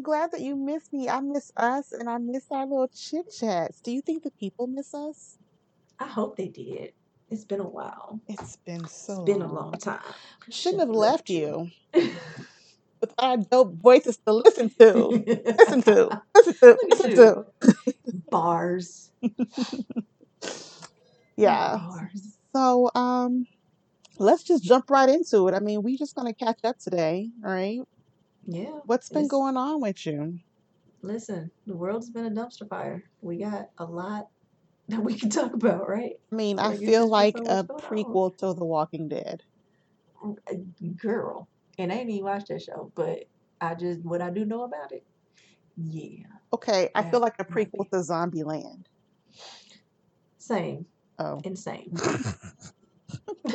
I'm glad that you miss me. I miss us and I miss our little chit chats. Do you think the people miss us? I hope they did. It's been a while. It's been so It's been a long. time. Shouldn't have left you with our dope voices to listen to. Listen to. Listen to. Listen to. Bars. Yeah. Bars. So um let's just jump right into it. I mean, we're just gonna catch up today, all right? Yeah. What's been It's- going on with you? Listen, the world's been a dumpster fire. We got a lot that we can talk about, right? I mean, I feel like a going on. prequel to The Walking Dead. Uh, Girl. And I ain't even watched that show, but I just what I do know about it. Yeah. Okay, I feel like a prequel to Zombieland. Same. Oh. Insane.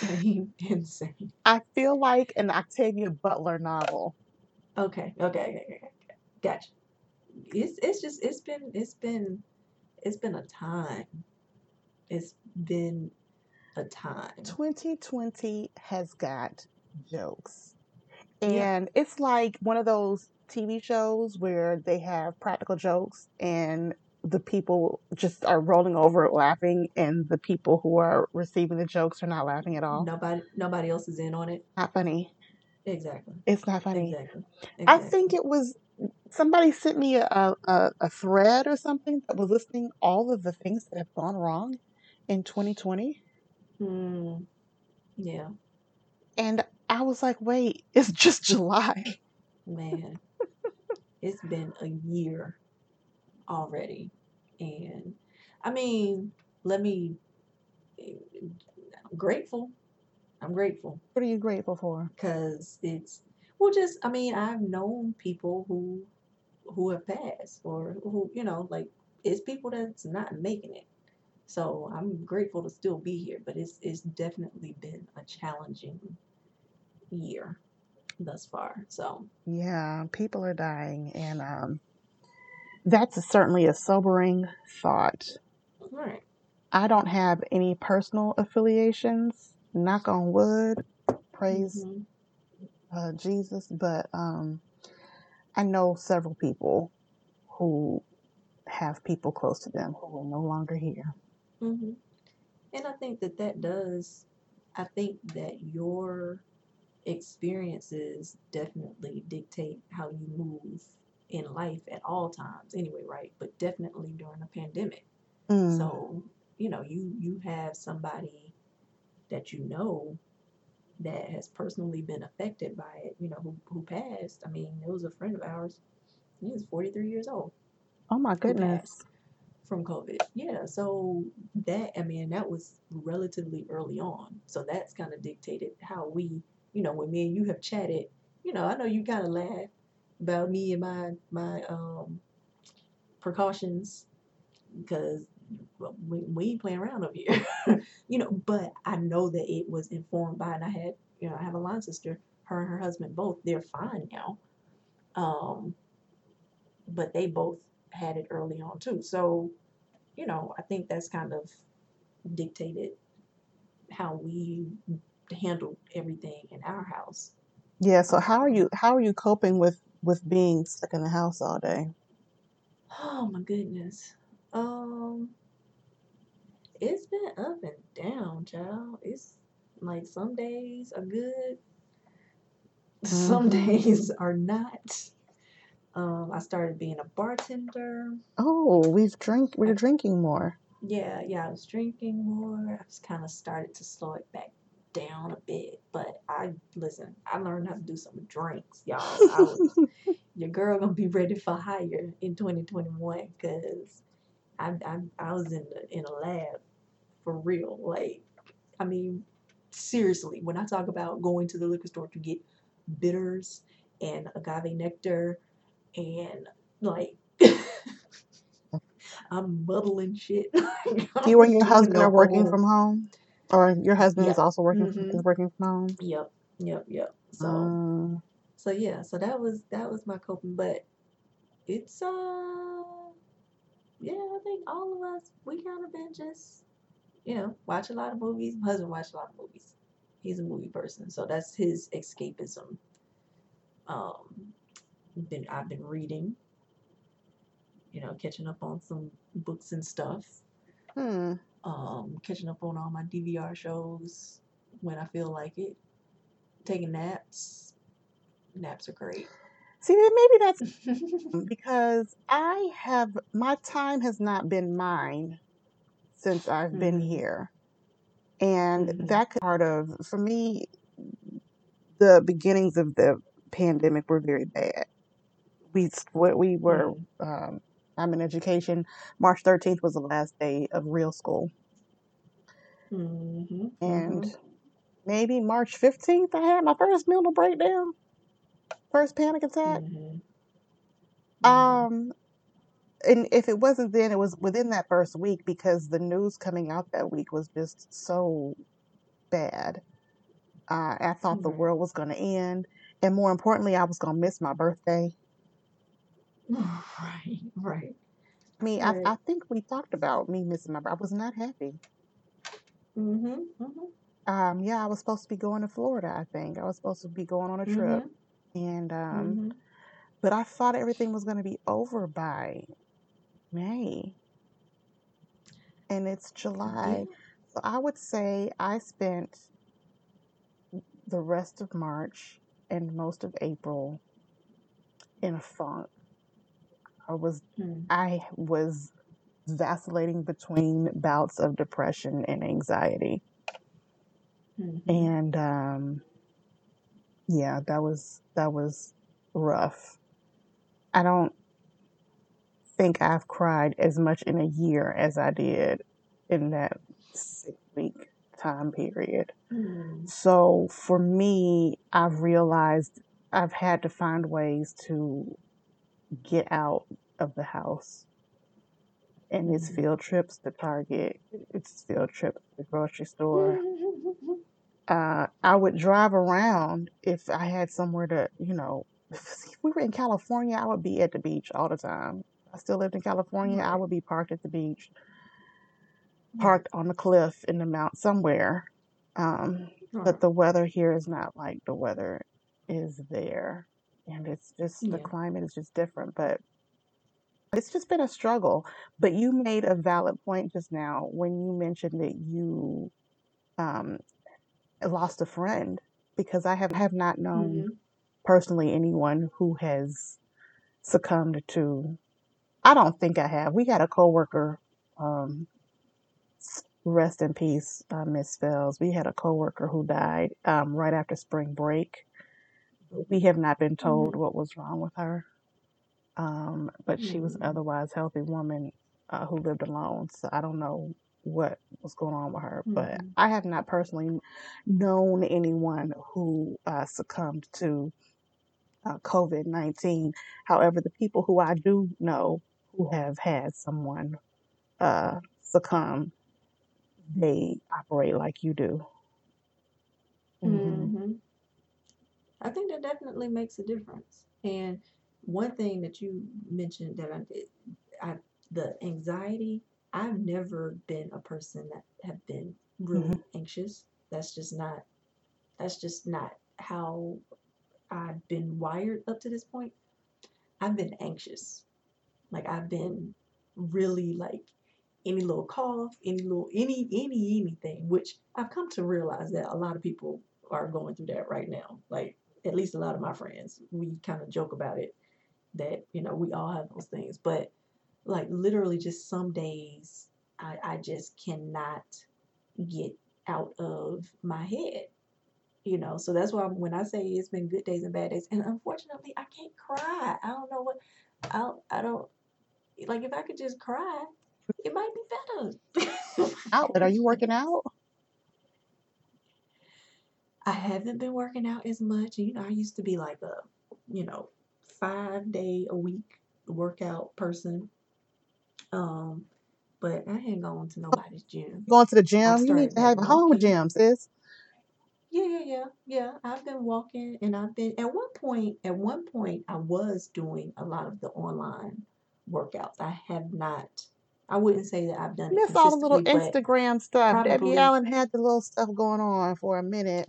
Same. Insane. I feel like an Octavia Butler novel. Okay. Okay. Okay. okay, okay. Gotcha. It's it's just it's been it's been it's been a time. It's been a time. 2020 has got jokes. Yeah. And it's like one of those TV shows where they have practical jokes and the people just are rolling over laughing and the people who are receiving the jokes are not laughing at all. Nobody nobody else is in on it. Not funny. Exactly. It's not funny. Exactly. exactly. I think it was somebody sent me a, a, a thread or something that was listing all of the things that have gone wrong in 2020. Hmm. Yeah. And I was like, wait, it's just July. Man. it's been a year already. And I mean, let me I'm grateful. I'm grateful. What are you grateful for? because it's well just i mean i've known people who who have passed or who you know like it's people that's not making it so i'm grateful to still be here but it's it's definitely been a challenging year thus far so Yeah, people are dying, and um, that's a- certainly a sobering thought. right I don't have any personal affiliations, knock on wood, praise Mhm. uh, Jesus, but um, I know several people who have people close to them who are no longer here. hmm And I think that that does, I think that your experiences definitely dictate how you move in life at all times, anyway, right? But definitely during a pandemic. Mm. So, you know, you you have somebody that you know that has personally been affected by it, you know, who, who passed. I mean, it was a friend of ours. He was 43 years old oh my goodness. from COVID. Yeah, so that I mean that was relatively early on. So that's kind of dictated how we, you know, when me and you have chatted. You know, I know you kind of laugh about me and my my um precautions because we, we ain't playing around over here. you know, but I know that it was informed by, and I had, you know, I have a line sister. Her and her husband both, they're fine now. Um, but they both had it early on too. So, you know, I think that's kind of dictated how we handled everything in our house. Yeah. So how are you? How are you coping with with being stuck in the house all day? Oh my goodness. Um, it's been up and down, child. It's like some days are good, some Mhm. days are not. Um, I started being a bartender. Oh, we've drink. We're drinking more. Yeah, yeah, I was drinking more. I just kind of started to slow it back down a bit. But I listen, I learned how to do some drinks, y'all. Was your girl gonna be ready for hire in 2021 because I, I I was in the, in a lab for real. Like, I mean, seriously, when I talk about going to the liquor store to get bitters and agave nectar and like. I'm muddling shit. you and your husband are working from home, or your husband is also working from, Mhm. is working from home. Yep, yep, yep. So, Um, so yeah, so that was that was my coping, but it's uh, yeah, I think all of us we kind of been just you know, watch a lot of movies. My husband watch a lot of movies. He's a movie person, so that's his escapism. Um, been I've been reading, you know, catching up on some books and stuff. Hmm. Um, catching up on all my DVR shows when I feel like it. Taking naps. Naps are great. See, then maybe that's because I have my time has not been mine since I've been hmm here, and hmm that could part of for me the beginnings of the pandemic were very bad. We what we were hmm um, I'm in education. March 13th was the last day of real school, hmm hmm and maybe March 15th I had my first mental breakdown, first panic attack. hmm hmm Um, and if it wasn't then, it was within that first week because the news coming out that week was just so bad. Uh, I thought the world was going to end, and more importantly, I was going to miss my birthday. Right. Right. I mean, I, I think we talked about me missing my. I was not happy. hmm hmm Um, yeah, I was supposed to be going to Florida. I think I was supposed to be going on a trip, hmm and um, hmm but I thought everything was going to be over by May, and it's Yeah. July. So I would say I spent the rest of March and most of April in a funk. I was Mm. I was vacillating between bouts of depression and anxiety. hmm And um yeah, that was that was rough. I don't think I've cried as much in a year as I did in that six week time period. Mm. So for me, I've realized I've had to find ways to get out of the house. And it's Mhm. field trips to Target, it's field trips to the grocery store. Uh, I would drive around if I had somewhere to, you know, if we were in California, I would be at the beach all the time. I still lived in California, I would be parked at the beach, parked on the cliff in the mount somewhere. Um, but the weather here is not like the weather is there. And it's just, the climate is just different. But it's just been a struggle. But you made a valid point just now when you mentioned that you um, lost a friend because I have, have not known hmm personally anyone who has succumbed to. I don't think I have. We had a coworker, um, rest in peace, uh, Miss Fells. We had a coworker who died um, right after spring break. We have not been told hmm what was wrong with her, um, but she was an Mm. otherwise healthy woman uh, who lived alone. So I don't know what was going on with her, but hmm I have not personally known anyone who uh, succumbed to uh, COVID 19. However, the people who I do know who have had someone uh, succumb, they operate like you do. hmm hmm I think that definitely makes a difference. And one thing that you mentioned that I did, I the anxiety. I've never been a person that have been really mm-hmm. anxious. That's just not. That's just not how I've been wired up to this point. I've been anxious. Like I've been really like any little cough, any little any any anything, which I've come to realize that a lot of people are going through that right now. Like at least a lot of my friends, we kind of joke about it that you know we all have those things, but like literally just some days I I just cannot get out of my head. You know, so that's why when I say it's been good days and bad days, and unfortunately I can't cry. I don't know what I don't, I don't like if I could just cry, it might be better. Outlet, are you working out? I haven't been working out as much. You know, I used to be like a, you know, five day a week workout person. Um, but I ain't going to nobody's gym. Going to the gym? You need to have a home gym, sis. Yeah, yeah, yeah, yeah. I've been walking and I've been at one point, at one point I was doing a lot of the online workouts. I have not I wouldn't say that I've done it Miss all the little Instagram stuff. Debbie Allen had the little stuff going on for a minute.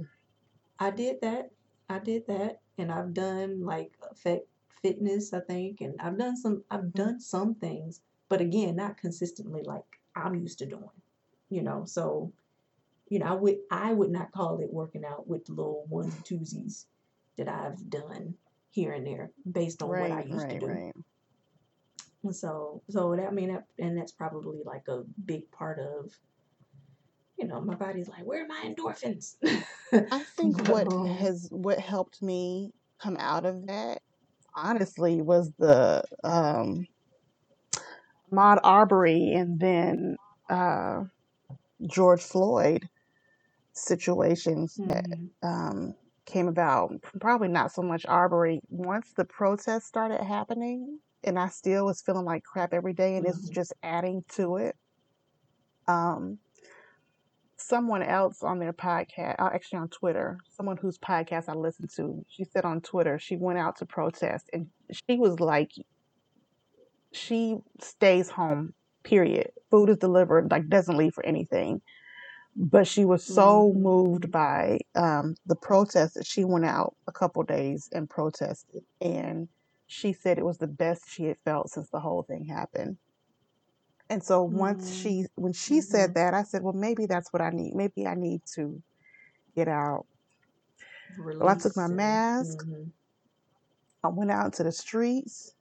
I did that. I did that, and I've done like effect fitness, I think, and I've done some. I've Mhm. done some things, but again, not consistently like I'm used to doing. You know, so you know, I would I would not call it working out with the little ones and twosies that I've done here and there based on what I Right, used to do. right. And so, so that I mean, that, and that's probably like a big part of, you know, my body's like, where are my endorphins? I think what um, has what helped me come out of that honestly was the um Ahmaud Arbery and then uh George Floyd situations that mhm, um came about. Probably not so much Arbery. Once the protests started happening and I still was feeling like crap every day and this was just adding to it. Um someone else on their podcast, uh, actually on Twitter, someone whose podcast I listened to, she said on Twitter she went out to protest and she was like, she stays home, period. Food is delivered, like doesn't leave for anything. But she was so mhm, moved by um, the protest that she went out a couple days and protested. And she said it was the best she had felt since the whole thing happened. And so once mhm, she, when she said mhm. that, I said, well, maybe that's what I need. Maybe I need to get out. Well, I took my Release and, mask, mhm, I went out into the streets,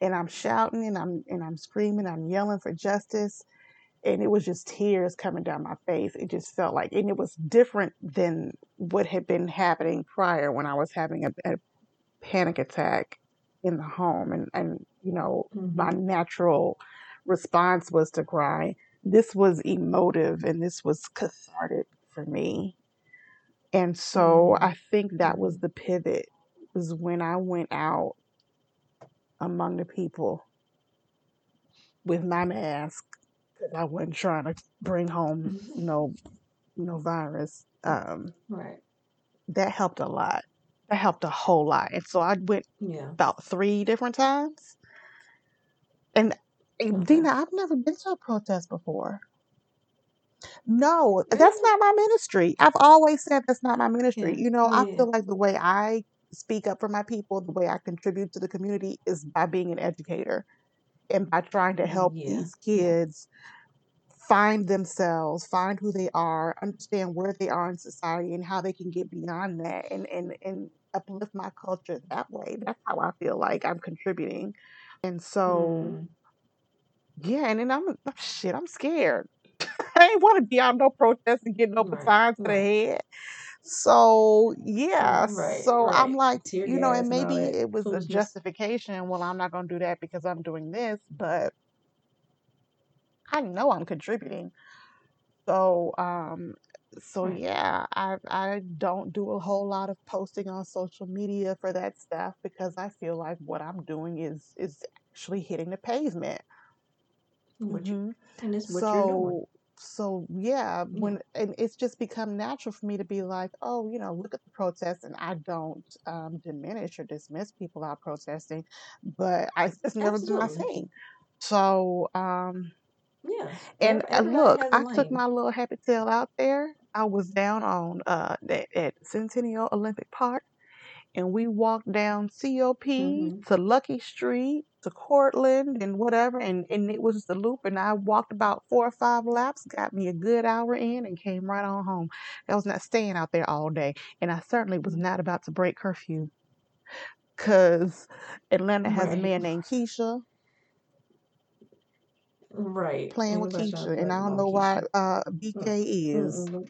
and I'm shouting and I'm and I'm screaming, I'm yelling for justice, and it was just tears coming down my face. It just felt like, and it was different than what had been happening prior when I was having a, a panic attack in the home, and and you know my mhm, natural response was to cry. This was emotive and this was cathartic for me. And so mhm, I think that was the pivot was when I went out among the people with my mask because I wasn't trying to bring home no no virus. Um, Right. that helped a lot. That helped a whole lot. And so I went Yeah. about three different times. And eh, Dina, I've never been to a protest before. No, that's not my ministry. I've always said that's not my ministry. Yeah. You know, I Yeah. feel like the way I speak up for my people, the way I contribute to the community is by being an educator and by trying to help Yeah. these Yeah. kids find themselves, find who they are, understand where they are in society and how they can get beyond that and and and uplift my culture that way. That's how I feel like I'm contributing. And so Mm. Yeah, and then I'm shit, I'm scared. I ain't want to be out no protest and get no Right. batons to the head. So yeah, Right. so I'm like, Tear you know, and maybe it was a justification. Well, I'm not gonna do that because I'm doing this, but I know I'm contributing. So um so Right. yeah, I I don't do a whole lot of posting on social media for that stuff because I feel like what I'm doing is is actually hitting the pavement. What you hmm and it's what you're doing. So so yeah, when and it's just become natural for me to be like, oh, you know, look at the protests, and I don't um, diminish or dismiss people out protesting, but I just never do my thing. So um, Yeah. and uh, look, I took my little happy tail out there. I was down on uh at, at Centennial Olympic Park, and we walked down COP hmm to Luckie Street to Courtland and whatever, and and it was the loop, and I walked about four or five laps, got me a good hour in, and came right on home. I was not staying out there all day, and I certainly was not about to break curfew, cause Atlanta has a man named Keisha Right. playing with Keisha, and I don't know why Keisha. uh Mm, BK is. Mm-mm.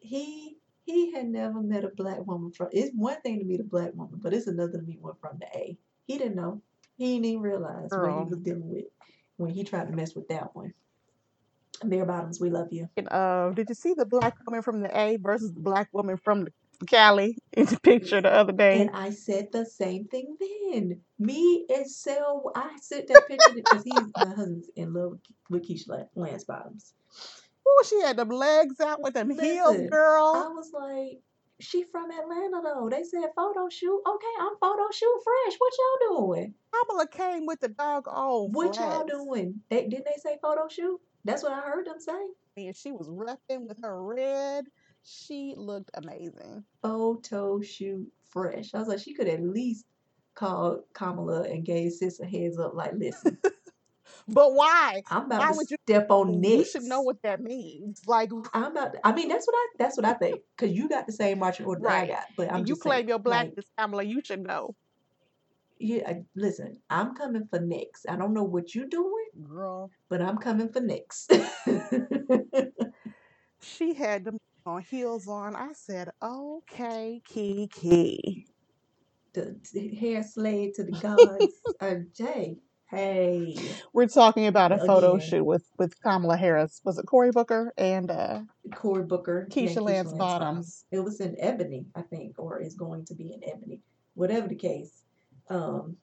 He he had never met a black woman from. It's one thing to meet a black woman, but it's another to meet one from the A. He didn't know. He didn't even realize what he was dealing with when he tried to mess with that one. Bear Bottoms, we love you. and uh, did you see the black woman from the A versus the black woman from the Cali in the picture the other day? And I said the same thing then. Me and Sel, I sent that picture because he's my husband's in love with Keisha Lance Bottoms. Ooh, she had them legs out with them heels, girl. I was like, She from Atlanta though. They said photo shoot. Okay, I'm photo shoot fresh. What y'all doing? Kamala came with the dog all What y'all doing? They didn't they say photo shoot? That's what I heard them say. And she was repping with her red. She looked amazing. Photo shoot fresh. I was like, she could at least call Kamala and gave sis a heads up. Like, listen, But why? I'm about Why to would you? step on Nick. You should know what that means. Like, I'm about. To, I mean, that's what I. That's what I think. Cause you got the same marching order that I right. got. But I'm you just saying, claim your like, blackness, Kamala. You should know, yeah. Listen, I'm coming for next. I don't know what you're doing, girl. but I'm coming for next. She had them on heels on. I said, okay, Kiki. the, the hair slave to the gods. uh, Jay, hey, We're talking about a photo shoot with with Kamala Harris. Was it Cory Booker and uh, Cory Booker Keisha Lance Lance Bottoms? It was in Ebony, I think, or is going to be in Ebony. Whatever the case, um,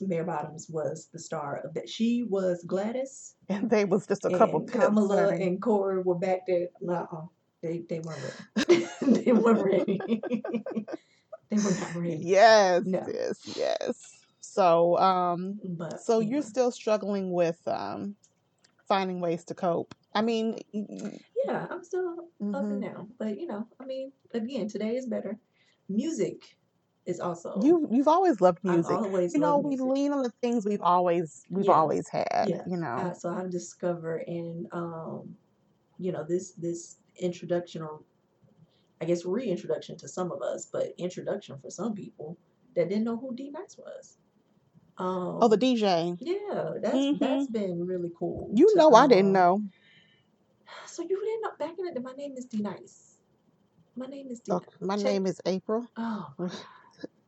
Mayor Bottoms was the star of that. She was Gladys, And they was just a couple Kamala and Cory were back there. Uh-uh, they they weren't ready. they weren't ready. they were not ready. Yes, No, yes, yes. So, um, but so you you're still struggling with um finding ways to cope. I mean, yeah, I'm still up and hmm down. But you know, I mean, again, today is better. Music is also. you you've always loved I've music. always You know, we music. lean on the things we've always we've Yeah, always had. yeah. You know. Uh, so I've discovered in um, you know, this this introduction or I guess reintroduction to some of us, but introduction for some people that didn't know who D Nice was. Oh, the Um, DJ. yeah, that's hmm that's been really cool You know, I didn't um. know. So you didn't know back in the day. My name is D Nice. My name is D Oh, my Check. name is April. Oh my God.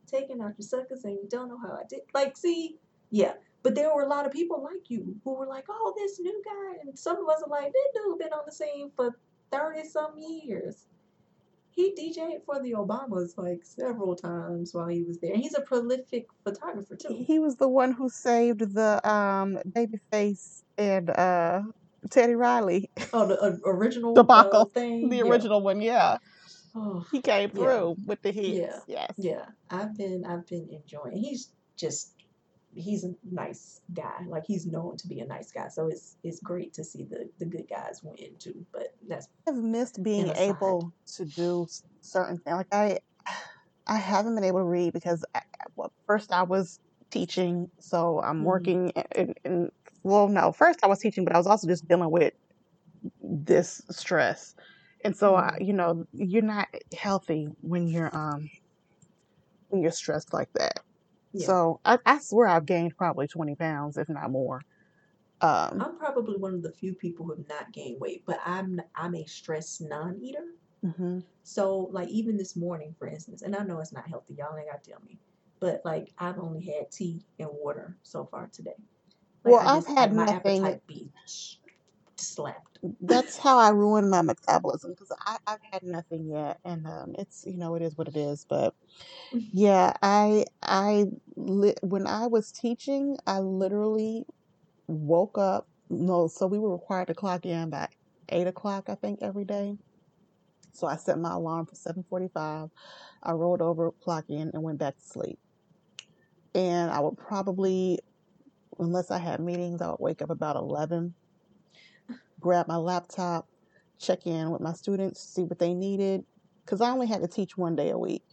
Taking out your suckers and you don't know how I did. Like, see, yeah. But there were a lot of people like you who were like, oh, this new guy. And some of us are like, this dude been on the scene for 30 some years. He DJed for the Obamas like several times while he was there. And he's a prolific photographer too. He was the one who saved the um Babyface and uh Teddy Riley Oh, the uh, original uh, debacle. thing? The Yeah. original one, yeah. Oh, He came yeah. through with the Yeah. hits. Yes. Yeah. I've been I've been enjoying. He's just he's a nice guy. Like he's known to be a nice guy. So it's it's great to see the the good guys win too. But that's I've missed being able to do certain things. Like I, I haven't been able to read because I, well, first I was teaching, so I'm hmm working. In, in, well, no, first I was teaching, but I was also just dealing with this stress, and so I, hmm you know, you're not healthy when you're um when you're stressed like that. Yeah. So I, I swear I've gained probably 20 pounds, if not more. Um, I'm probably one of the few people who have not gained weight, but I'm I'm a stress non-eater. mhm. So like even this morning, for instance, and I know it's not healthy, y'all ain't gotta tell me, but like I've only had tea and water so far today. Like Well, I like had my nothing. appetite be slapped. That's how I ruin my metabolism because I've had nothing yet, and um, it's you know it is what it is. But yeah, I I li- when I was teaching, I literally woke up. No, so we were required to clock in by eight o'clock, I think, every day. So I set my alarm for seven forty-five. I rolled over, clocked in, and went back to sleep. And I would probably, unless I had meetings, I would wake up about eleven, grab my laptop, check in with my students, see what they needed, because I only had to teach one day a week.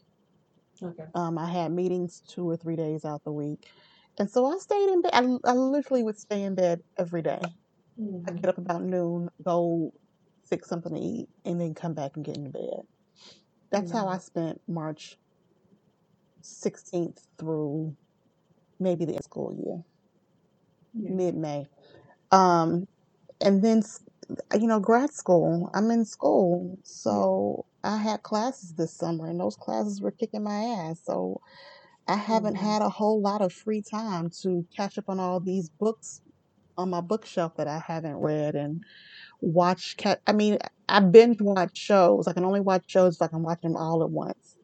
Okay. Um, I had meetings two or three days out the week. And so I stayed in bed. I, I literally would stay in bed every day. I'd hmm get up about noon, go fix something to eat, and then come back and get into bed. That's how hmm I spent March 16th through maybe the end of school year, Yeah. mid May. Um, and then, you know, grad school, I'm in school. Yeah. So I had classes this summer, and those classes were kicking my ass. So I haven't hmm had a whole lot of free time to catch up on all these books on my bookshelf that I haven't read and watch. Cat, I mean, I binge watch shows. I can only watch shows if I can watch them all at once.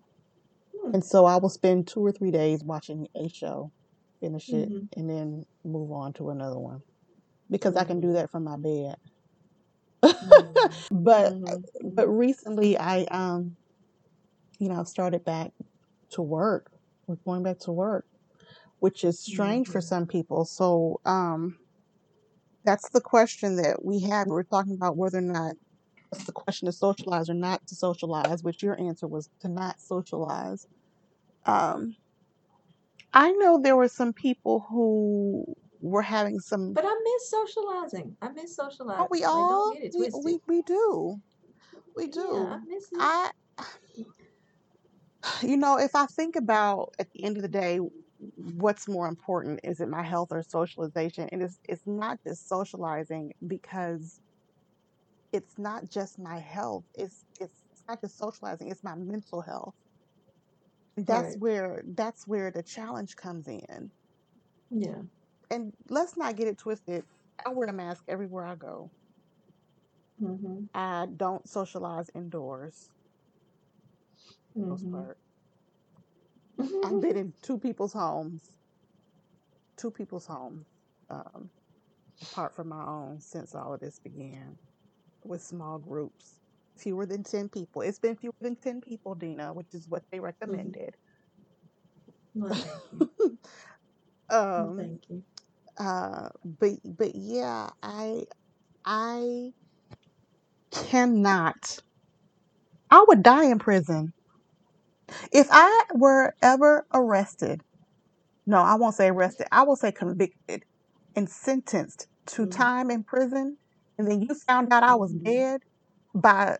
Hmm. And so I will spend two or three days watching a show, finish it, hmm and then move on to another one because I can hmm do that from my bed. hmm but hmm but recently I um you know, I've started back to work. We're going back to work, which is strange for Mhm. some people. So, um, that's the question that we have. We're talking about whether or not it's the question to socialize or not to socialize, which your answer was to not socialize. Um, I know there were some people who were having some. But I miss socializing. I miss socializing. Oh, we all don't get it we, we we do, we do. Yeah, I miss it. I, you know, if I think about at the end of the day, what's more important? Is it my health or socialization? And it's it's not just socializing because it's not just my health. It's it's, it's not just socializing. It's my mental health. That's Right. where that's where the challenge comes in. Yeah. And let's not get it twisted. I wear a mask everywhere I go. Mhm. I don't socialize indoors. For the Most Mhm. part. I've been in two people's homes, two people's homes, um, apart from my own, since all of this began, with small groups, fewer than ten people. It's been fewer than ten people, Dina, which is what they Mhm. recommended. Well, thank you. Well, um, thank you. uh, but but yeah, I I cannot. I would die in prison if I were ever arrested. No, I won't say arrested. I will say convicted and sentenced to Mhm. time in prison, and then you found out I was Mhm. dead. By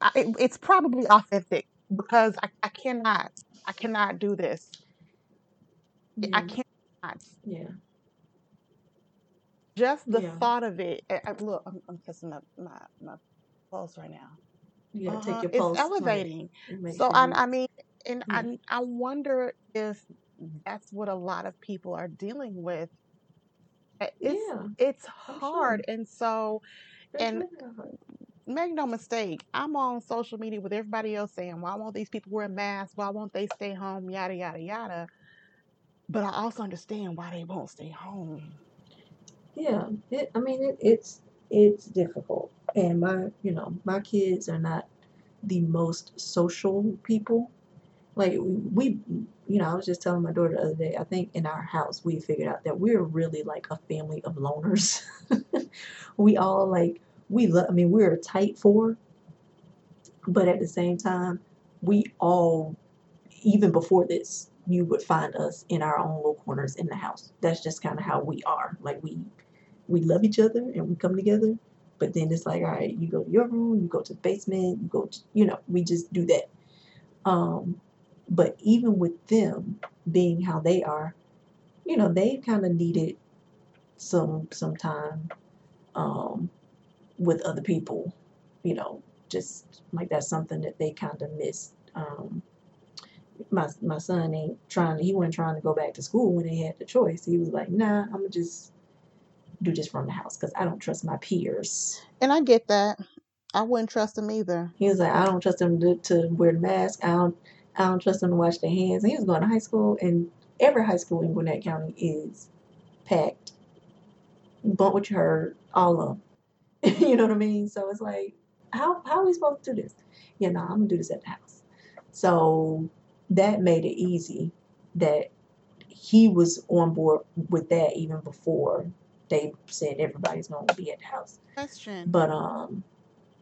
I, it, it's probably authentic because I, I cannot. I cannot do this. I Yeah. cannot. Yeah. Just the Yeah. thought of it. I, I- look, I'm, I'm kissing up my my pulse right now. You gotta Uh take your It's pulse, like, elevating. make So I. I mean, and. I I wonder if that's what a lot of people are dealing with. Uh, It's Yeah. it's hard, sure. and so It's and really make no mistake, I'm on social media with everybody else saying, "Why won't these people wear masks? Why won't they stay home?" Yada yada yada. But I also understand why they won't stay home. Yeah. It. I mean, it, it's it's difficult, and my you know my kids are not the most social people. Like we, you know, I was just telling my daughter the other day. I think in our house we figured out that we're really like a family of loners. we all like we love. I mean, we're a tight four, but at the same time, we all even before this, you would find us in our own little corners in the house. That's just kind of how we are. Like we we love each other and we come together, but then it's like, all right, you go to your room, you go to the basement, you go to, you know, we just do that. Um, but even with them being how they are, you know, they kind of needed some some time um, with other people, you know, just like that's something that they kind of missed. Um, my my son ain't trying he wasn't trying to go back to school when they had the choice. He was like, nah, I'm just do this from the house because I don't trust my peers. And I get that. I wouldn't trust them either. He was like, I don't trust them to, to wear the mask. I don't I don't trust them to wash their hands. And he was going to high school, and every high school in Gwinnett County is packed. Bump what you heard, all of them. you know what I mean? So it's like, how how are we supposed to do this? Yeah, no, I'm gonna do this at the house. So that made it easy that he was on board with that even before they said everybody's gonna be at the house. Question. But um,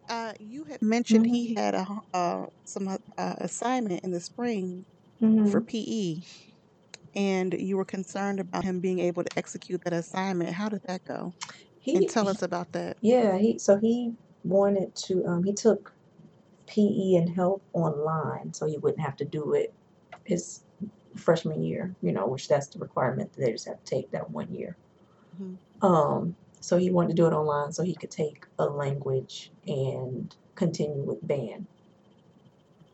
Uh, you had mentioned mhm, he had a uh some uh, assignment in the spring for mhm. PE, and you were concerned about him being able to execute that assignment. How did that go? And he tell us about that. yeah he so he wanted to um he took PE and health online so he wouldn't have to do it his freshman year, you know, which that's the requirement that they just have to take that one year. Mhm. Um, so he wanted to do it online so he could take a language and continue with band.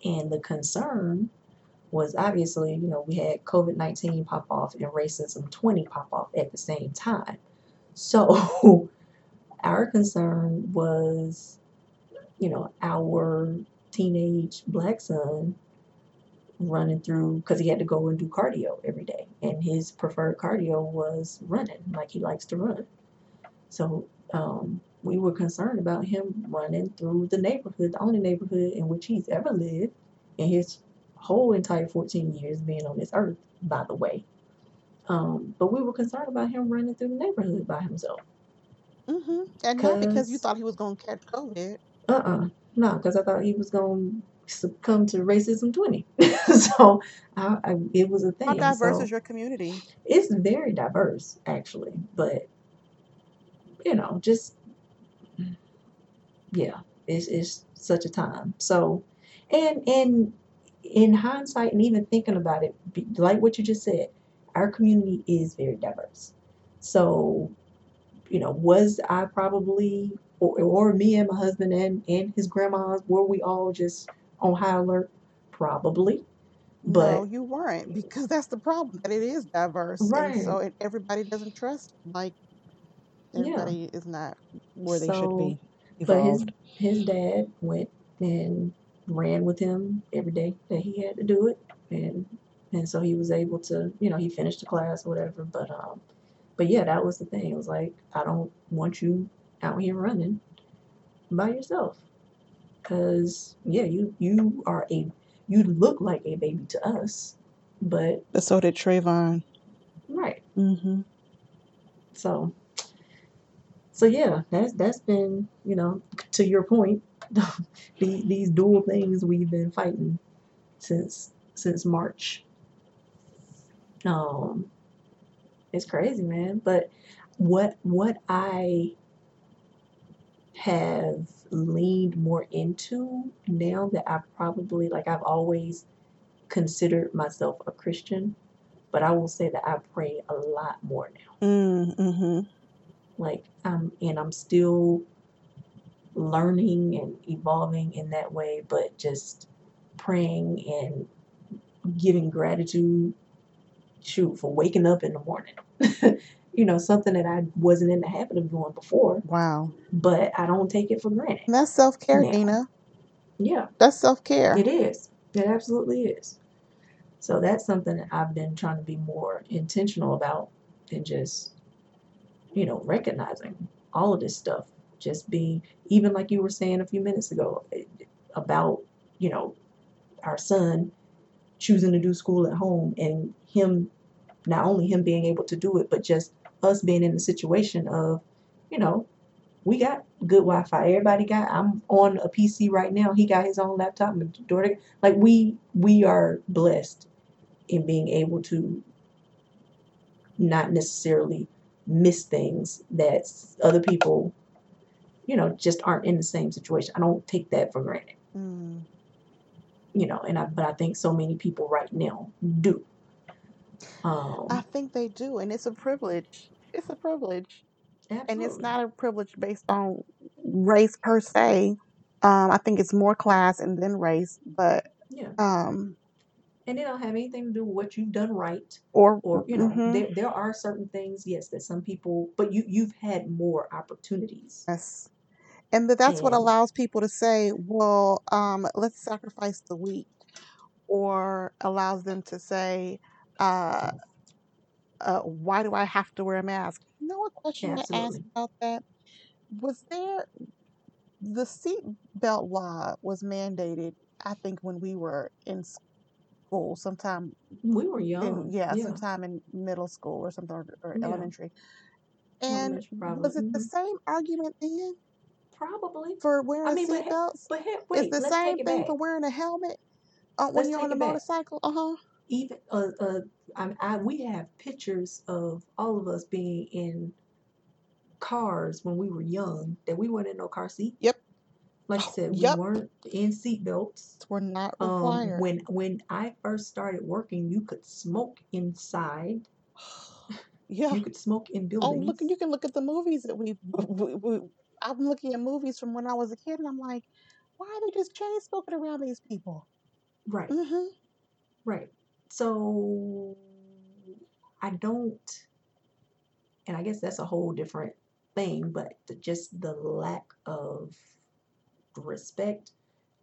And the concern was obviously, you know, we had COVID 19 pop off and racism 20 pop off at the same time. So our concern was, you know, our teenage black son running through because he had to go and do cardio every day. And his preferred cardio was running, like he likes to run. So um, we were concerned about him running through the neighborhood, the only neighborhood in which he's ever lived, in his whole entire 14 years being on this earth, by the way. Um, but we were concerned about him running through the neighborhood by himself. Mm-hmm. And not because you thought he was gonna catch COVID. uh-uh, no, because I thought he was going succumb to racism 20. so I, I, it was a thing. How diverse is your community? it's very diverse, actually. But, you know, just, yeah, it's, it's such a time. So, and, and in hindsight and even thinking about it, like what you just said, our community is very diverse. So, you know, was I probably, or, or me and my husband and, and his grandmas, were we all just on high alert? Probably. But No, you weren't, because that's the problem, that it is diverse, and right. so it, everybody doesn't trust. Like Yeah. everybody is not where they should So, be but his his dad went and ran with him every day that he had to do it, and and so he was able to, you know, he finished the class or whatever. But um, but yeah, that was the thing. It was like I don't want you out here running by yourself, cause yeah, you you are a you look like a baby to us, but But so did Trayvon. right. Mm-hmm. So so yeah, that's that's been you know to your point, these these dual things we've been fighting since since March. Um, it's crazy, man. But what what I have leaned more into now that I probably like I've always considered myself a Christian, but I will say that I pray a lot more now. Mm-hmm. Like um and I'm still learning and evolving in that way, but just praying and giving gratitude shoot for waking up in the morning. you know, something that I wasn't in the habit of doing before, Wow. but I don't take it for granted And that's self care. Nina. Yeah, That's self care. it is. It absolutely is. So that's something that I've been trying to be more intentional about and just, you know, recognizing all of this stuff. Just being, even like you were saying a few minutes ago eh, about, you know, our son choosing to do school at home and him, not only him being able to do it, but just us being in the situation of, you know, we got good Wi-Fi. Everybody got. I'm on a PC right now. He got his own laptop. My daughter, like we, we are blessed in being able to not necessarily miss things that other people, you know, just aren't in the same situation. I don't take that for granted, Mm. you know. And I, but I think so many people right now do. I Um, think they do, and it's a privilege. It's a privilege, and it's absolutely. not a privilege based on race per se. Um, I think it's more class and then race, but Yeah. um, And it don't have anything to do with what you've done right. or or you know mm-hmm, there there are certain things yes that some people but you you've had more opportunities yes, and that that's what and allows people to say, "Well, um, let's sacrifice the weak," or allows them to say, uh, uh, "Why do I have to wear a mask?" You know, a question to ask about that? Was there the seat belt law was mandated i think when we were in school sometime we were in young yeah yeah. sometime in middle school or something or, or yeah. elementary. And elementary was it the hmm same argument then? Probably. For i wearing mean but seat he- belts? but he- is wait the let's take same thing back. for wearing a helmet uh, when let's you're on a motorcycle? Uh-huh even uh, uh I, I we have pictures of all of us being in cars when we were young that we weren't in no car seat. Yep. Like I said we yep weren't in seat belts. We're not required. um when when i first started working you could smoke inside. Yeah. You could smoke in buildings. oh look you can look at the movies that we, we, we i'm looking at movies from when i was a kid and i'm like why are they just chain smoking around these people? Right. Mm-hmm. Right so i don't and i guess that's a whole different thing but the, just the lack of respect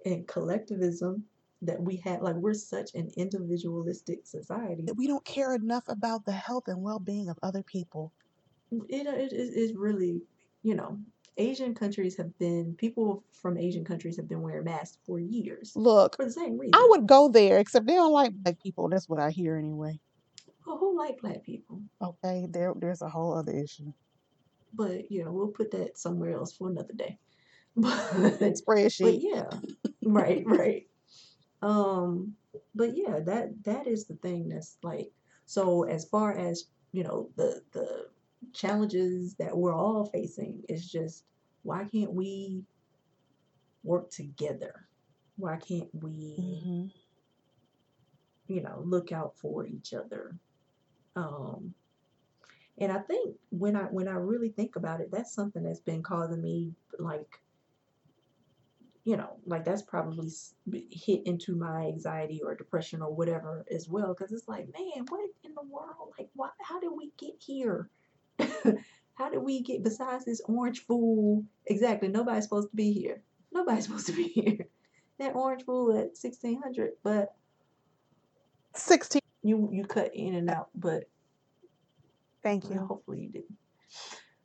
and collectivism that we had like we're such an individualistic society. That we don't care enough about the health and well-being of other people. It, it, it is really you know Asian countries have been people from Asian countries have been wearing masks for years Look, for the same reason. I would go there, except they don't like black people. That's what I hear anyway. Well, who like black people? Okay, there there's a whole other issue. But you know, we'll put that somewhere else for another day. But but Spreadsheet. yeah, right, right. Um, but yeah, that that is the thing that's like so as far as you know the the challenges that we're all facing is just why can't we work together? Why can't we, hmm you know, look out for each other? Um, and I think when I when I really think about it, that's something that's been causing me like you know, like that's probably hit into my anxiety or depression or whatever as well. Because it's like, man, what in the world? Like, what? How did we get here? How did we get besides this orange fool? Exactly, nobody's supposed to be here. Nobody's supposed to be here. That orange fool at sixteen hundred, but 16. you you cut in and out, but Thank well, you. hopefully you didn't.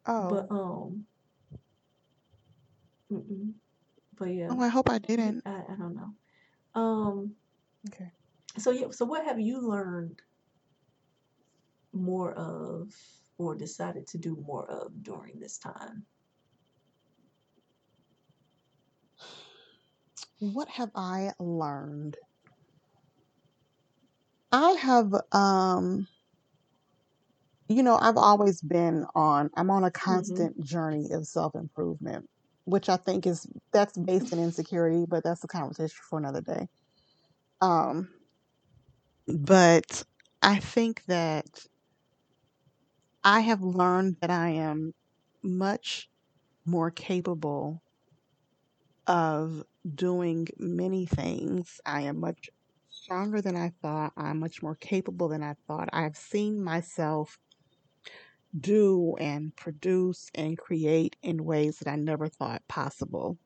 Oh. But um, mm-mm. but yeah, Oh, I hope I didn't. I, I don't know. Um, Okay. so yeah, so what have you learned more of or decided to do more of during this time? What have I learned? I have um you know, I've always been on I'm on a Mm-hmm. constant journey of self-improvement, which I think is that's based in insecurity, but that's a conversation for another day. Um but I think that I have learned that I am much more capable of doing many things. I am much stronger than I thought. I'm much more capable than I thought. I've seen myself do and produce and create in ways that I never thought possible.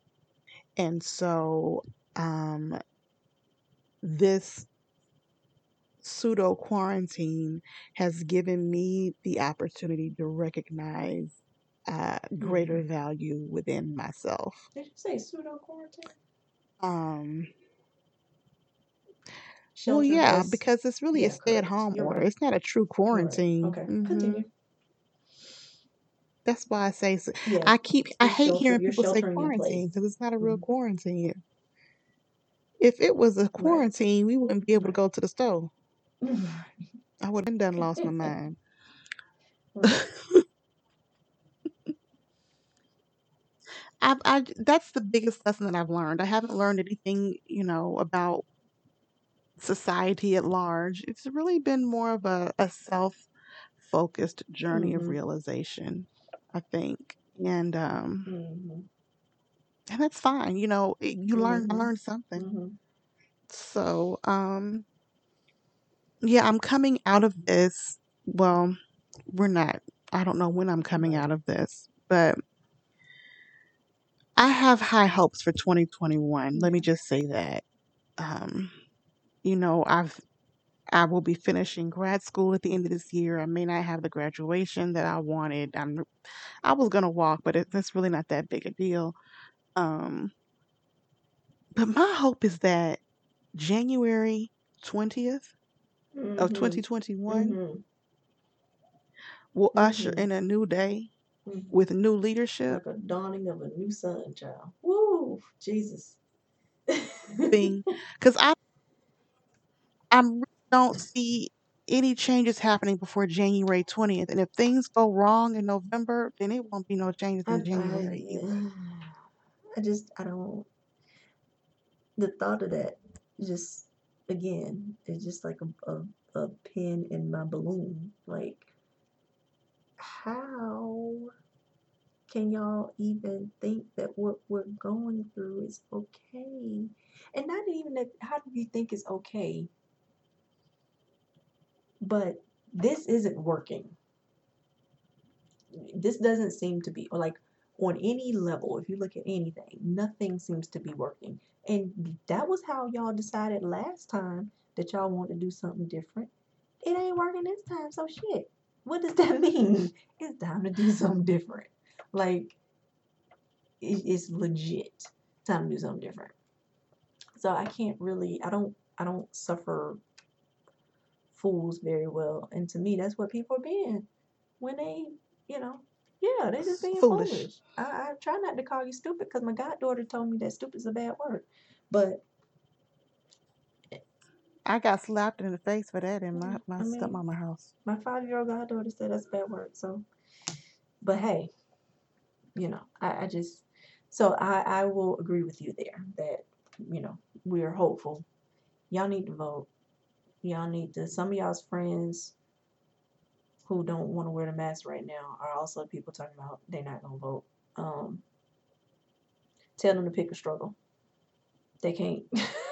And so, um, this pseudo quarantine has given me the opportunity to recognize uh, greater hmm value within myself. Did you say pseudo quarantine? Um, well, yeah, as because it's really a yeah, correct. stay-at-home order. right. It's not a true You're right. quarantine. Okay, hmm continue. That's why I say s- Yeah, I keep I hate shelter. hearing people say sheltering in place. quarantine because it's not a real hmm quarantine. If it was a Right. quarantine, we wouldn't be able to go to the store. I would have done lost my mind. I, I that's the biggest lesson that I've learned. I haven't learned anything, you know, about society at large. It's really been more of a, a self-focused journey of hmm realization, I think. And um hmm and that's fine. You know, it- you learn I hmm learned something. hmm So, um yeah, I'm coming out of this. Well, we're not. I don't know when I'm coming out of this, but I have high hopes for 2021. Let me just say that. Um, you know, I've I will be finishing grad school at the end of this year. I may not have the graduation that I wanted. I'm I was gonna walk, but it, it's really not that big a deal. Um, but my hope is that January 20th of hmm 2021 hmm will usher hmm in a new day hmm with new leadership. Like a dawning of a new sun, child. Woo, Jesus. Thing, because I I really don't see any changes happening before January 20th. And if things go wrong in November, then it won't be no changes I, in January I, either. I just, I don't, the thought of that just, again, it's just like a, a, a pin in my balloon. Like, how can y'all even think that what we're going through is okay? And not even that, how do you think it's okay? But this isn't working. This doesn't seem to be, or like on any level, if you look at anything, nothing seems to be working. And that was how y'all decided last time that y'all want to do something different. It ain't working this time, so shit. What does that mean? It's time to do something different. Like, it's legit time to do something different. So I can't really I don't I don't suffer fools very well. And to me that's what people are being when they, you know, yeah, they just being foolish. Foolish. I, I try not to call you stupid because my goddaughter told me that stupid is a bad word. But I got slapped in the face for that in my, mm, my I mean, stepmama house. my five year old goddaughter said that's a bad word. So, but hey, you know, I, I just, so I, I will agree with you there that, you know, we are hopeful. Y'all need to vote. Y'all need to, some of y'all's friends who don't want to wear the mask right now are also people talking about they're not going to vote. Um, tell them to pick a struggle. They can't,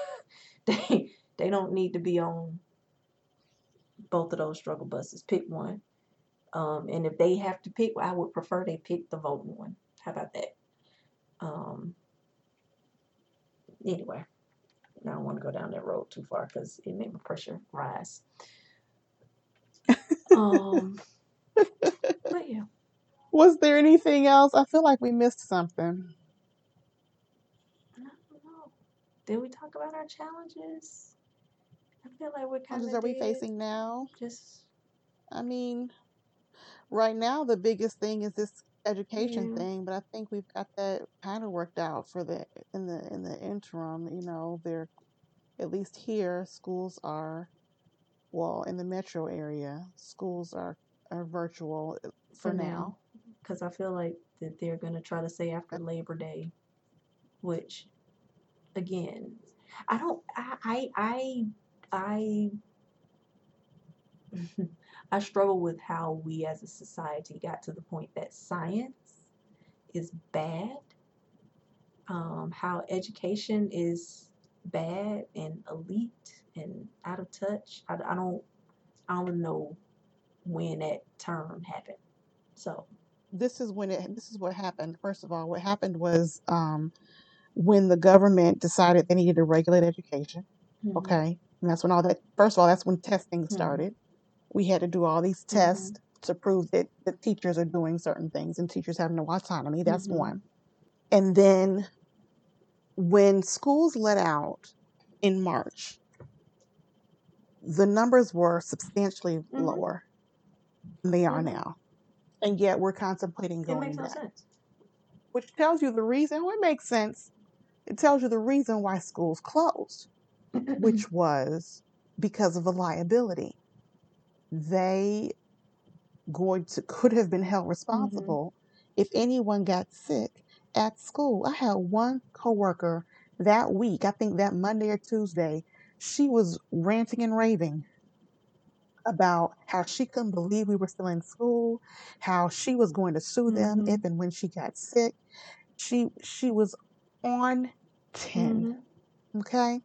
they, they don't need to be on both of those struggle buses. Pick one. Um, and if they have to pick, I would prefer they pick the voting one. How about that? Um, anyway, I don't want to go down that road too far because it made my pressure rise. Um, but yeah, Was there anything else? I feel like we missed something. I don't know. Did we talk about our challenges? I feel like we kind of are we facing now? Just I mean, right now the biggest thing is this education yeah. thing, but I think we've got that kind of worked out for the in the in the interim. You know, they're at least here schools are well in the metro area schools are are virtual uh, For for now, because I feel like that they're gonna try to say after Labor Day, which again, I don't. I I I I, I struggle with how we as a society got to the point that science is bad. Um, how education is bad and elite and out of touch. I, I don't. I don't know when that term happened. So. This is when it this is what happened. First of all, what happened was um when the government decided they needed to regulate education. Mhm. Okay. And that's when all that first of all, that's when testing Mhm. started. We had to do all these Mhm. tests to prove that the teachers are doing certain things and teachers have no autonomy. That's Mhm. one. And then when schools let out in March, the numbers were substantially Mhm. lower than they are Mhm. now. And yet we're contemplating It going makes no back, sense. which tells you the reason. Well, it makes sense. It tells you the reason why schools closed, which was because of the liability. They going to could have been held Mhm. responsible if anyone got sick at school. I had one coworker that week, I think that Monday or Tuesday, she was ranting and raving about how she couldn't believe we were still in school, how she was going to sue them Mhm. if and when she got sick. She she was on 10, Mhm. okay?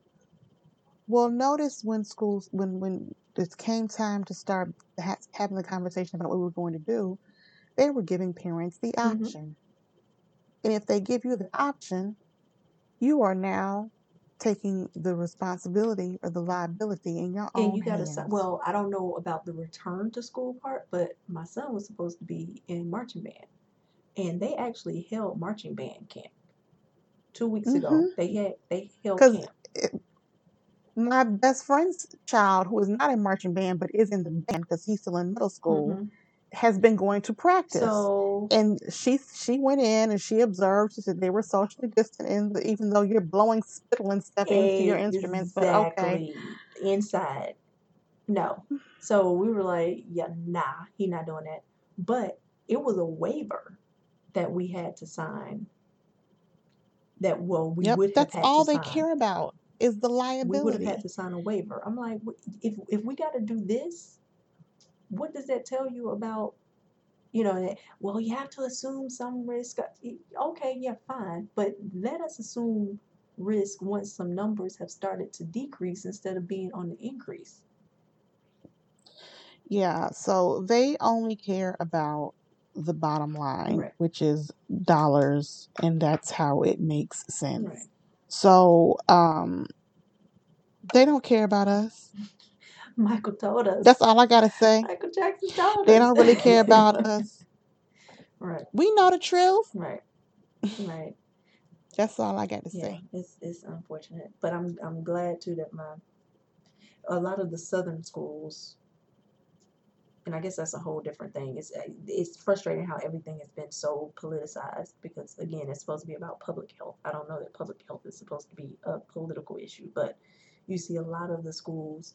Well, notice when schools when when it came time to start ha- having the conversation about what we were going to do, they were giving parents the Mhm. option. And if they give you the option, you are now taking the responsibility or the liability in your And own you gotta hands. well, I don't know about the return to school part, but my son was supposed to be in marching band, and they actually held marching band camp two weeks ago. Mhm. They had they held camp. my best friend's child who is not in marching band but is in the band because he's still in middle school hmm has been going to practice. So And she she went in and she observed. She said they were socially distant, in the, even though you're blowing spittle and stuff into your instruments. But okay, inside, no. So we were like, yeah, nah, he not doing that. But it was a waiver that we had to sign. That well, we yep, would have that's all they sign. care about is the liability. we would have had to sign a waiver. I'm like, if if we got to do this, what does that tell you about, you know, that, well, you have to assume some risk. Uh, Okay, yeah, fine, but let us assume risk once some numbers have started to decrease instead of being on the increase. Yeah, so they only care about the bottom line, Right, which is dollars, and that's how it makes right. sense. So, um, they don't care about us. Michael told us. That's all I gotta say. Michael Jackson told They us. don't really care about us. right, We know the truth. right. Right. That's all I got to Yeah, say. it's it's unfortunate, but I'm I'm glad too that my a lot of the southern schools, and I guess that's a whole different thing. It's it's frustrating how everything has been so politicized because again, it's supposed to be about public health. I don't know that public health is supposed to be a political issue, but you see a lot of the schools,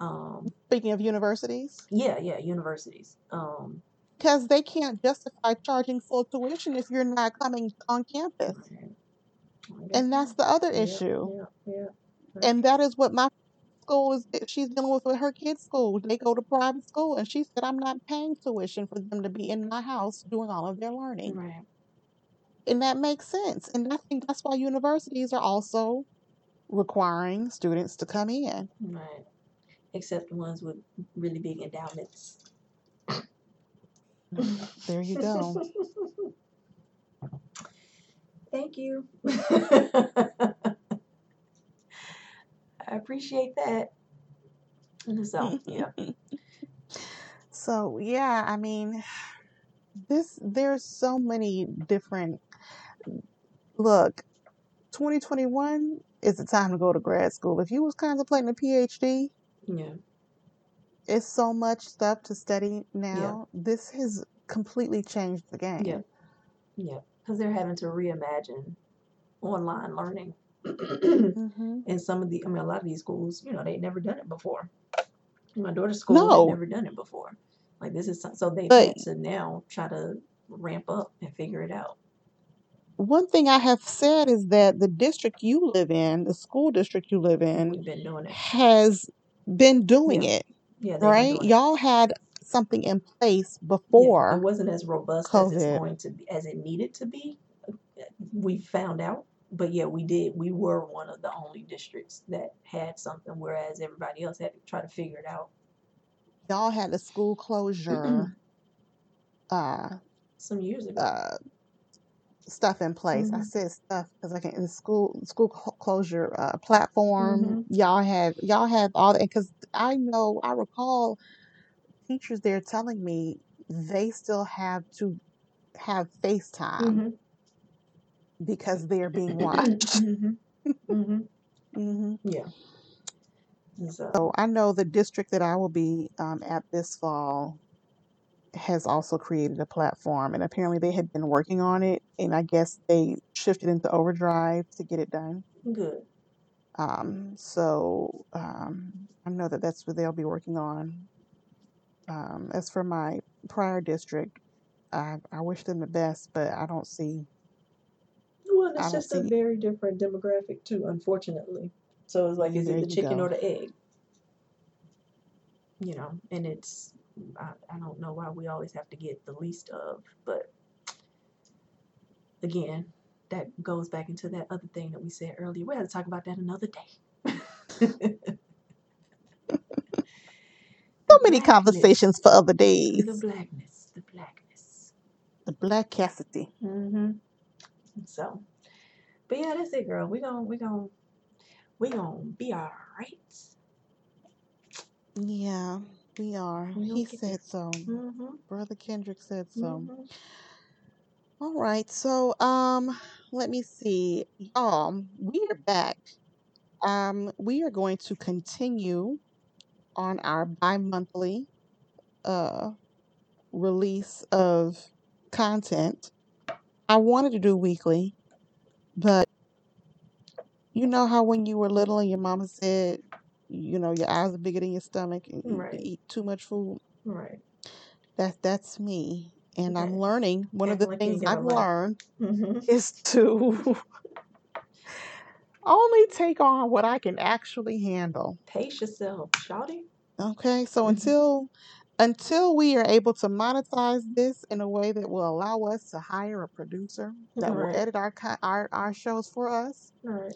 um, Speaking of universities, yeah, yeah, universities, um, because they can't justify charging full tuition if you're not coming on campus. right. And that's the other Yep, issue. yep, yep. That's And that is what my school is she's dealing with with her kids' school. They go to private school and she said I'm not paying tuition for them to be in my house doing all of their learning. right. And that makes sense. And I think that's why universities are also requiring students to come in. Right. Except the ones with really big endowments. There you go. Thank you. I appreciate that. So, yeah. So yeah, I mean, this there's so many different look. 2021 is the time to go to grad school. If you was contemplating a PhD, Yeah. it's so much stuff to study now. This has completely changed the game. Yeah. Yeah. Because they're having to reimagine online learning. hmm and some of the, I mean, a lot of these schools, you know, they'd never done it before. My daughter's school No. never done it before. Like this is so- so they've But to now try to ramp up and figure it out. one thing I have said is that the district you live in, the school district you live in, We've been doing it. has been doing Yeah. it, Yeah, they've been right? doing it. Y'all had something in place Yeah, it before wasn't as robust as it's COVID. going to be, as it needed to be. We found out, but yeah, we did. We were one of the only districts that had something, whereas everybody else had to try to figure it out. Y'all had a school closure uh, Some years ago. uh, stuff in place. I hmm said stuff because I can in school school closure uh, platform. hmm Y'all have y'all have all that because I know I recall teachers there telling me they still have to have FaceTime hmm because they're being watched. hmm hmm hmm Yeah. So, So I know the district that I will be um, at this fall has also created a platform, and apparently they had been working on it, and I guess they shifted into overdrive to get it done. good. Um, so um, I know that that's what they'll be working on. Um, as for my prior district, I, I wish them the best, but I don't see Well, it's just a very different demographic too, unfortunately. So it's like, is it the chicken or the egg? You know, and it's I, I don't know why we always have to get the least of, but again, that goes back into that other thing that we said earlier. We have to talk about that another day. So many blackness, conversations for other days. the blackness, the blackness. The black Cassidy. hmm So, but yeah, that's it, girl. We gon' we gon' we gon' be all right. Yeah, we are. We gonna He said so. hmm Brother Kendrick said so. hmm All right, so um, let me see. Um, we are back. Um, we are going to continue on our bi-monthly uh release of content. I wanted to do weekly, but you know how when you were little and your mama said, you know, your eyes are bigger than your stomach and Right, eat too much food. right. That that's me. And I'm learning. One of the like things I've life. learned hmm is to only take on what I can actually handle. Pace yourself, shawty. Okay, so hmm until until we are able to monetize this in a way that will allow us to hire a producer that will edit our our, our shows for us, right.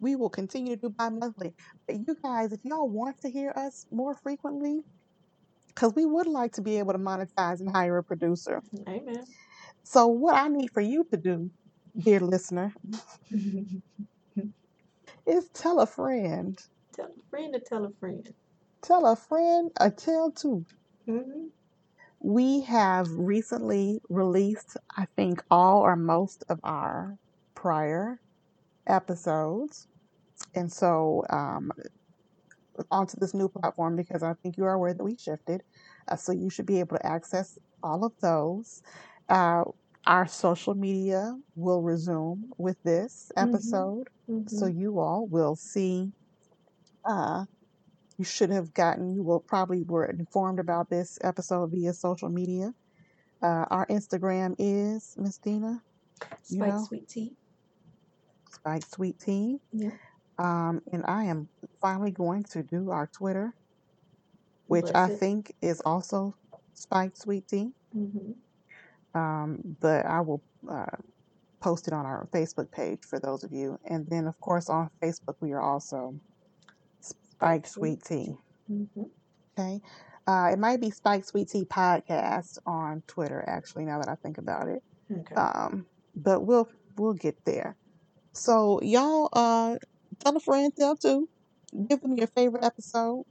We will continue to do bi-monthly. But you guys, if y'all want to hear us more frequently, because we would like to be able to monetize and hire a producer. Amen. So what I need for you to do, dear listener, is tell a friend. tell a friend to tell a friend. Tell a friend, a tell two. hmm we have recently released, I think, all or most of our prior episodes. And so, um, onto this new platform because I think you are aware that we shifted. Uh, so you should be able to access all of those. Uh, our social media will resume with this Mm-hmm. episode. So Mm-hmm. you all will see. Uh, you should have gotten, you will probably were informed about this episode via social media. Uh, our Instagram is Miss Dina, you Spike know, sweet tea. Spike Sweet Tea. Yeah. Um, and I am finally going to do our Twitter, which I it. think is also Spike Sweet Tea. Mm-hmm. Um, but I will uh, post it on our Facebook page for those of you. And then, of course, on Facebook, we are also Spike Sweet tea. Mm-hmm. Okay. Uh, it might be Spike Sweet Tea Podcast on Twitter, actually, now that I think about it. Okay. Um, but we'll we'll get there. So y'all uh tell a friend, tell two, give them your favorite episode.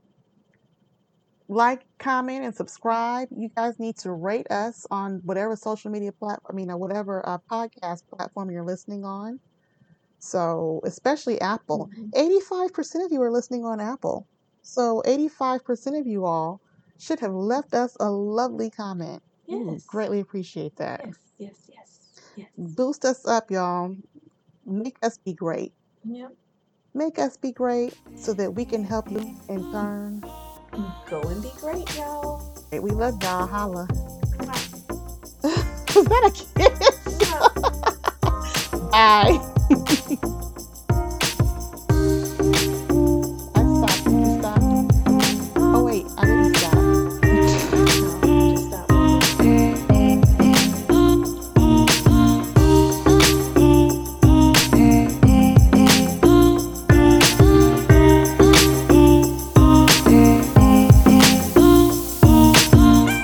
Like, comment, and subscribe. You guys need to rate us on whatever social media platform, I mean, uh, whatever uh, podcast platform you're listening on. So, especially Apple. Mm-hmm. 85% of you are listening on Apple. So, 85% of you all should have left us a lovely comment. Yes. greatly appreciate that. Yes. Yes. Yes. Yes. Boost us up, y'all. Make us be great. Yep. Make us be great so that we can help you in turn. Go and be great, y'all. Hey, We love y'all. Holla. Was that a kiss? Mwah. Bye.